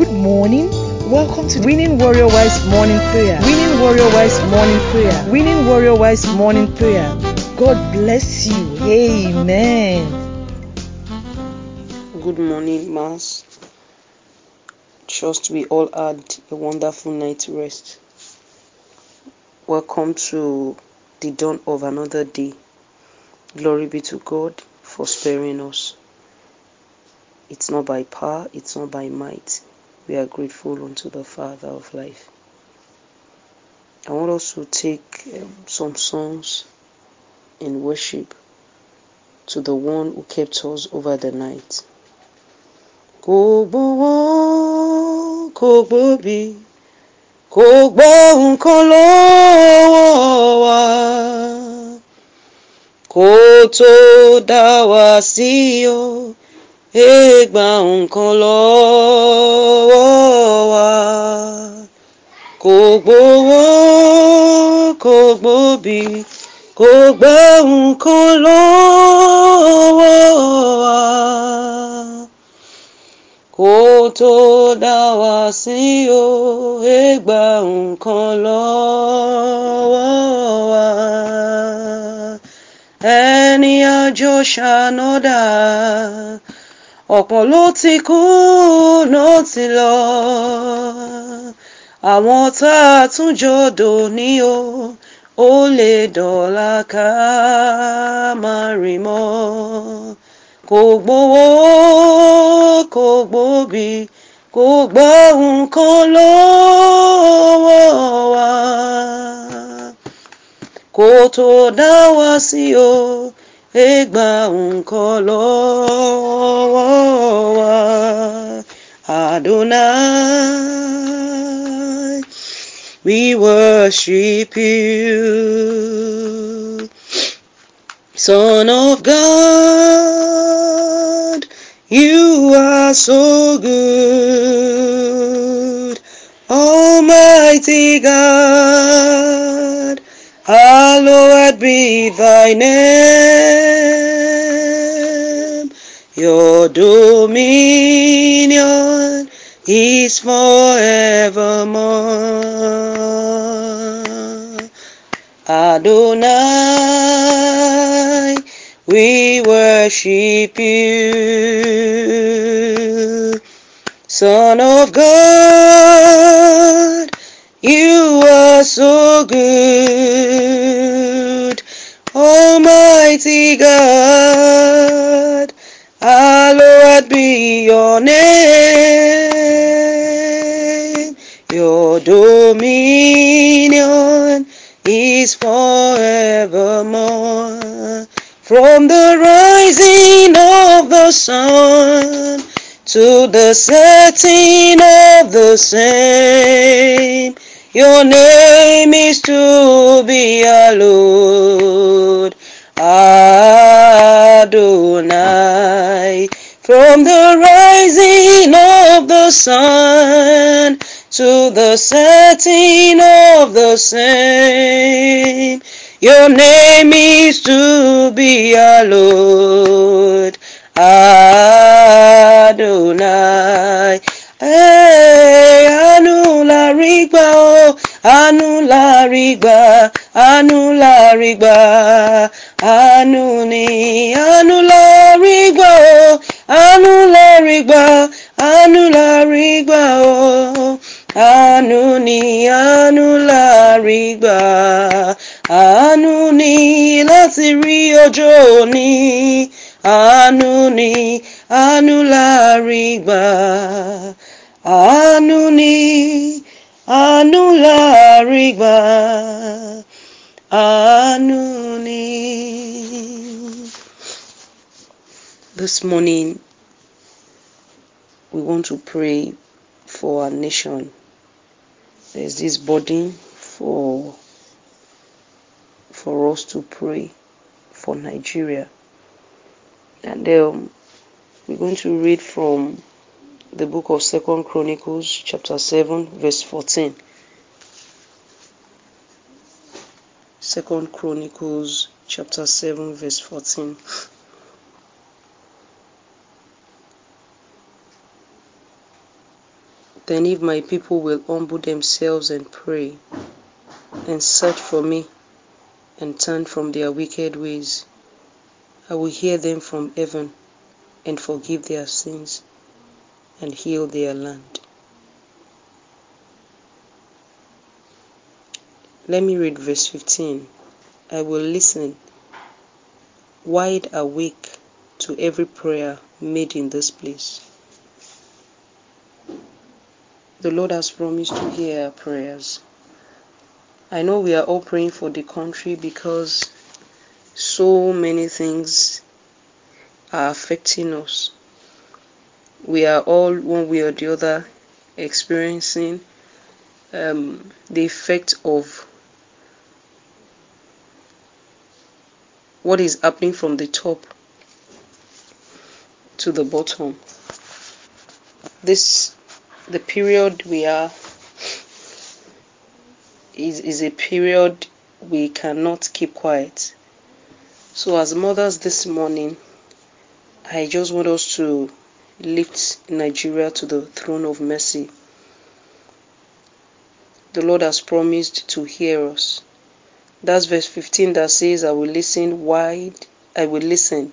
Good morning. Welcome to Winning Warrior Wives Morning Prayer. Winning Warrior Wives Morning Prayer. Winning Warrior Wives Morning Prayer. God bless you. Amen. Good morning, Mass. Trust we all had a wonderful night's rest. Welcome to the dawn of another day. Glory be to God for sparing us. It's not by power, it's not by might. We are grateful unto the Father of life. I want us to take um, some songs in worship to the one who kept us over the night. Kò dá wa ẹ gba nǹkan lọ́wọ́ wa. Kò gbowó, kò gbòbí, kò gbọ́ nǹkan lọ́wọ́ wa. Kó tó dá wa sí o, gba nǹkan lọ́wọ́ wa. Ẹni àjò ṣànọ́dà, ọ̀pọ̀ ló ti kú ló ti lọ. Àwọn tá a tún jọ dòní o, ó lè dọ̀la ká máa rìn mọ́. Kò gbowó, kò gbòbí, kò gbọ́ nǹkan lọ́wọ́ wa. Kó tó dá wa sí o, ẹ gba nǹkan. Adonai, we worship you. Son of God, you are so good. Almighty God, hallowed be thy name. Your dominion is forevermore. Adonai, we worship you. Son of God, you are so good. Almighty God, hallowed be your name. Your dominion is forevermore. From the rising of the sun to the setting of the same, your name is to be hallowed. Adonai. From the rising of the sun to the setting of the same, your name is to be hallowed. Adonai. Hey, lárí gbà ó àánú lárí gbà àánú lárí gbà àánú ni àánú lárí gbà ó àánú lárí gbà àánú lárí gbà ó àánú ni àánú lárí gbà àánú ni láti rí ọjọ́ òní àánú ni àánú lárí gbà àánú ni. Àánú la rí gbà, àánú ni. This morning, we want to pray for our nation. There's this burden for for us to pray for Nigeria. And um, we're going to read from the book of Second Chronicles, chapter 7, verse 14. Second Chronicles, chapter 7, verse 14. Then, if my people will humble themselves and pray and search for me and turn from their wicked ways, I will hear them from heaven and forgive their sins and heal their land. Let me read verse 15. I will listen, wide awake to every prayer made in this place. The Lord has promised to hear our prayers. I know we are all praying for the country because so many things are affecting us. We are all, one way or the other, experiencing um, the effect of what is happening from the top to the bottom. This, the period we are, is, is a period we cannot keep quiet. So, as mothers this morning, I just want us to lift Nigeria to the throne of mercy. The Lord has promised to hear us. That's verse 15 that says, I will listen wide, I will listen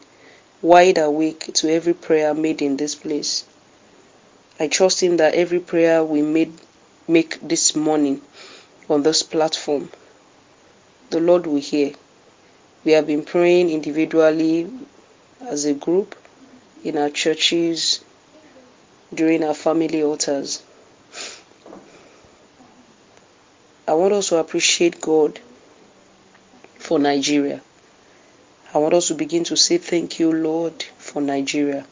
wide awake to every prayer made in this place. I trust Him that every prayer we made make this morning on this platform, the Lord will hear. We have been praying individually as a group in our churches during our family altars. I want us to appreciate God for Nigeria. I want us to begin to say thank you, Lord, for Nigeria.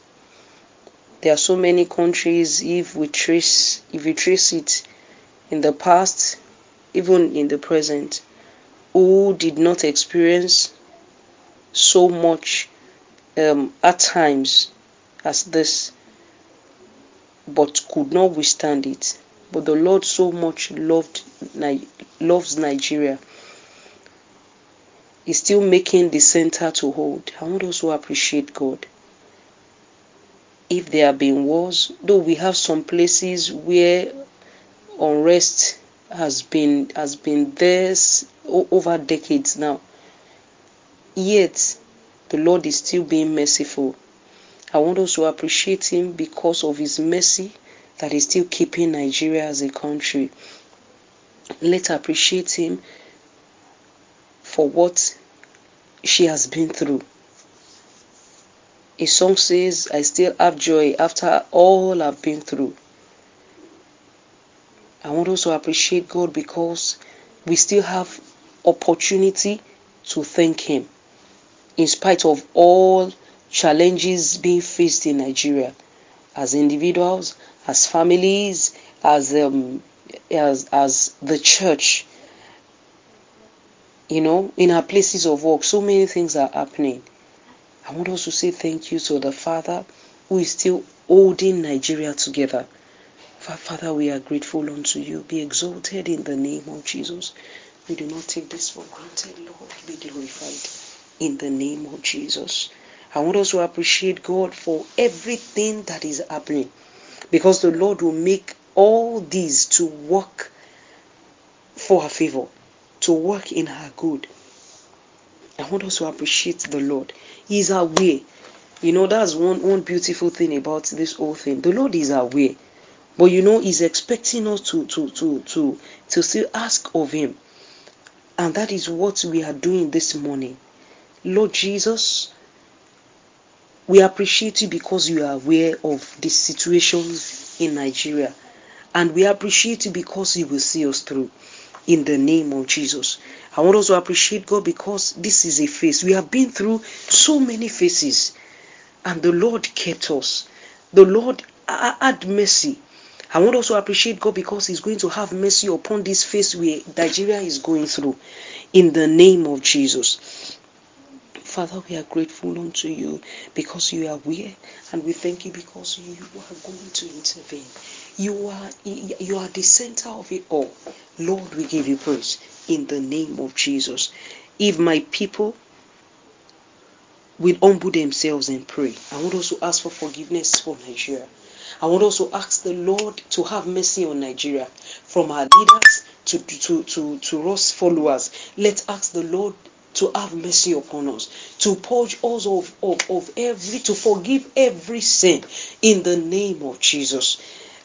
There are so many countries if we trace if we trace it in the past, even in the present, who did not experience so much um, at times as this, but could not withstand it. But the Lord so much loved loves Nigeria is still making the center to hold. I want to appreciate God. If there have been wars, though we have some places where unrest has been has been there over decades now, yet the Lord is still being merciful. I want us to appreciate Him because of His mercy that is still keeping Nigeria as a country. Let's appreciate Him for what she has been through. A song says, I still have joy after all I've been through. I want us to appreciate God because we still have opportunity to thank Him in spite of all challenges being faced in Nigeria as individuals, as families, as um, as as the church you know, in our places of work, so many things are happening. I want us to say thank you to the Father who is still holding Nigeria together. Father, we are grateful unto you. Be exalted in the name of Jesus. We do not take this for granted, Lord. Be glorified in the name of Jesus. I want us to appreciate God for everything that is happening because the Lord will make all these to work for our favor to work in her good. I want us to appreciate the Lord. He is our way. You know, that's one, one beautiful thing about this whole thing. The Lord is our way. But you know, He's expecting us to to to to to still ask of Him. And that is what we are doing this morning. Lord Jesus, we appreciate you because you are aware of the situations in Nigeria. And we appreciate you because you will see us through in the name of Jesus. I want us to appreciate God because this is a phase. We have been through so many phases, and the Lord kept us. The Lord had mercy. I want us to appreciate God because He's going to have mercy upon this phase where Nigeria is going through in the name of Jesus. Father, we are grateful unto you because you are here, and we thank you because you are going to intervene. You are you are the center of it all. Lord, we give you praise in the name of Jesus. If my people will humble themselves and pray, I would also ask for forgiveness for Nigeria. I would also ask the Lord to have mercy on Nigeria from our leaders to, to, to, to us followers. Let's ask the Lord to have mercy upon us, to purge us of, of, of every, to forgive every sin in the name of Jesus.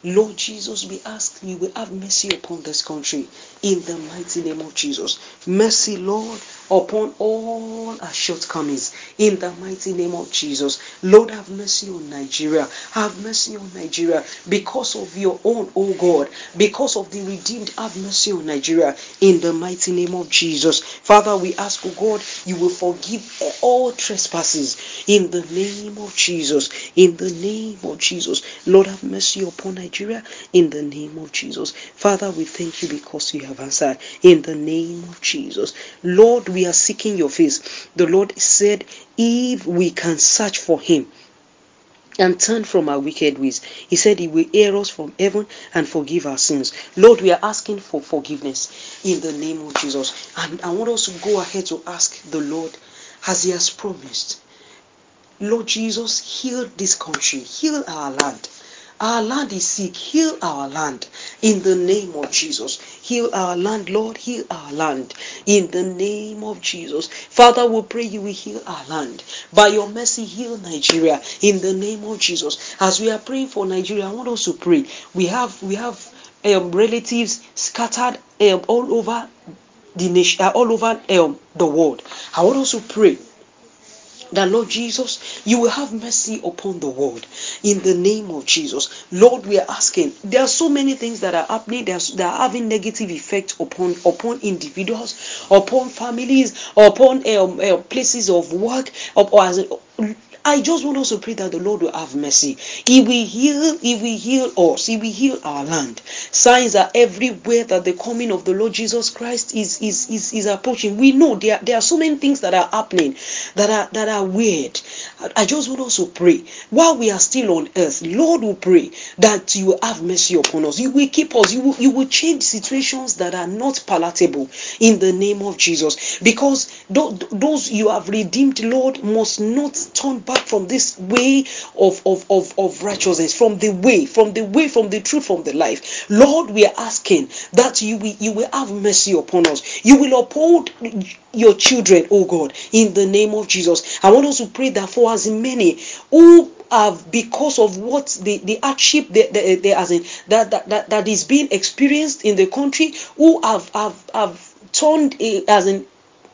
Lord Jesus, we ask you will have mercy upon this country in the mighty name of Jesus. Mercy, Lord, upon all our shortcomings in the mighty name of Jesus. Lord, have mercy on Nigeria. Have mercy on Nigeria because of your own, oh God, because of the redeemed. Have mercy on Nigeria in the mighty name of Jesus. Father, we ask, oh God, you will forgive all trespasses in the name of Jesus. In the name of Jesus. Lord, have mercy upon Nigeria in the name of Jesus. Father, we thank you because you have answered in the name of Jesus. Lord, we are seeking your face. The Lord said, if we can search for him, and turn from our wicked ways. He said he will hear us from heaven and forgive our sins. Lord, we are asking for forgiveness in the name of Jesus. And I want us to go ahead to ask the Lord as he has promised. Lord Jesus, heal this country, heal our land. Our land is sick. Heal our land in the name of Jesus. Heal our land, Lord. Heal our land in the name of Jesus. Father, we pray you will heal our land. By your mercy, heal Nigeria in the name of Jesus. As we are praying for Nigeria, I want us to pray. We have we have um, relatives scattered um, all over the nation, uh, all over um, the world. I want us to pray that Lord Jesus, you will have mercy upon the world in the name of Jesus. Lord, we are asking. There are so many things that are happening that are having negative effect upon upon individuals, upon families, upon um, uh, places of work, up, or as I just want us to pray that the Lord will have mercy. He will heal, He will heal us, He will heal our land. Signs are everywhere that the coming of the Lord Jesus Christ is is is, is approaching. We know there, there are so many things that are happening that are that are weird. I just want us to pray while we are still on earth. Lord will pray that you will have mercy upon us. You will keep us. You will, you will change situations that are not palatable in the name of Jesus. Because those you have redeemed, Lord, must not turn back back from this way of, of, of, of righteousness, from the way, from the way, from the truth, from the life. Lord, we are asking that you will, you will have mercy upon us. You will uphold your children, oh God, in the name of Jesus. I want us to pray that for as many who have because of what the, the hardship that, that, that, that is being experienced in the country, who have have, have turned eh, as in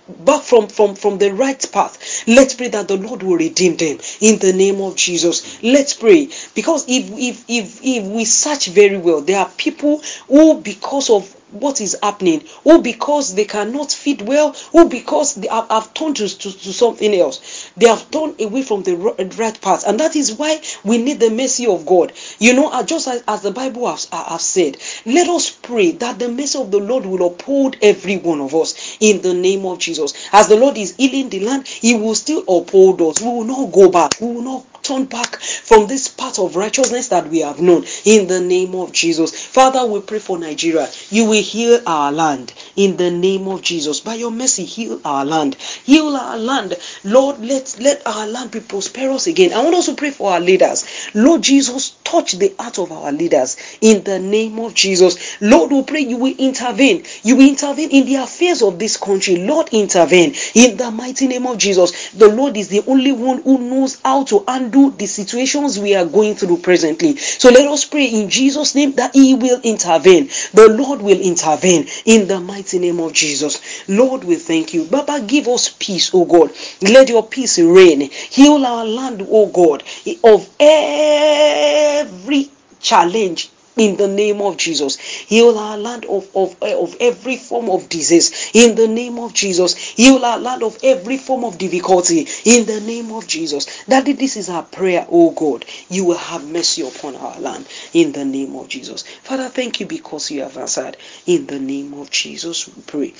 back from, from, from the right path. Let's pray that the Lord will redeem them in the name of Jesus. Let's pray. Because if if if if we search very well, there are people who because of what is happening. Or because they cannot feed well or because they have, have turned to, to, to, something else. They have turned away from the right path. And that is why we need the mercy of god. You know uh, just as, as the bible has, uh, has said let us pray that the mercy of the lord will uphold every one of us in the name of jesus. As the lord is healing the land he will still uphold us. We will not go back. We will not turn back from this path of righteousness that we have known in the name of Jesus. Father, we pray for Nigeria. You will heal our land in the name of Jesus. By your mercy, heal our land. Heal our land. Lord, let, let our land be prosperous again. I want us to pray for our leaders. Lord Jesus, touch the heart of our leaders in the name of Jesus. Lord, we pray you will intervene. You will intervene in the affairs of this country. Lord, intervene in the mighty name of Jesus. The Lord is the only one who knows how to handle the situations we are going through presently. So let us pray in Jesus' name that He will intervene. The Lord will intervene in the mighty name of Jesus. Lord, we thank you. Baba, give us peace, oh God. Let your peace reign. Heal our land, oh God, of every challenge in the name of Jesus. Heal our land of, of, eh, of every form of disease in the name of Jesus. Heal our land of every form of difficulty in the name of Jesus. That this is our prayer, oh God. You will have mercy upon our land in the name of Jesus. Father, thank you because you have answered. In the name of Jesus, we pray.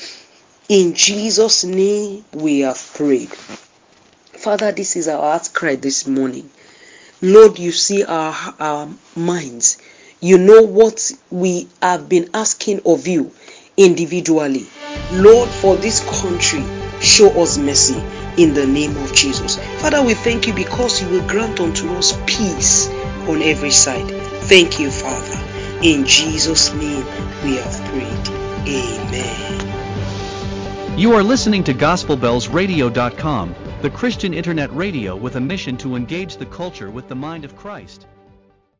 In Jesus' name, we have prayed. Father, this is our heart cry this morning. Lord, you see our, our minds. You know what we have been asking of you individually. Lord, for this country, show us mercy in the name of Jesus. Father, we thank you because you will grant unto us peace on every side. Thank you, Father. In Jesus' name we have prayed. Amen. You are listening to GospelBellsRadio.com, the Christian internet radio with a mission to engage the culture with the mind of Christ.